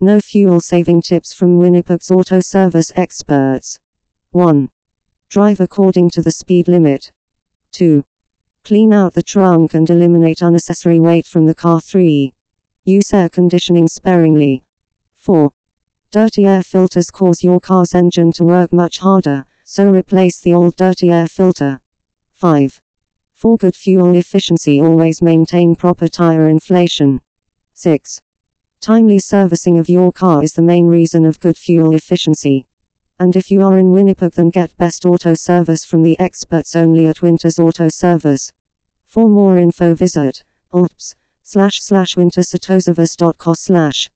Know fuel saving tips from Winnipeg's auto service experts. 1. Drive according to the speed limit. 2. Clean out the trunk and eliminate unnecessary weight from the car. 3. Use air conditioning sparingly. 4. Dirty air filters cause your car's engine to work much harder, so replace the old dirty air filter. 5. For good fuel efficiency, always maintain proper tire inflation. 6. Timely servicing of your car is the main reason of good fuel efficiency. And if you are in Winnipeg, then get best auto service from the experts only at Winters Auto Service. For more info, visit alps slash slash slash.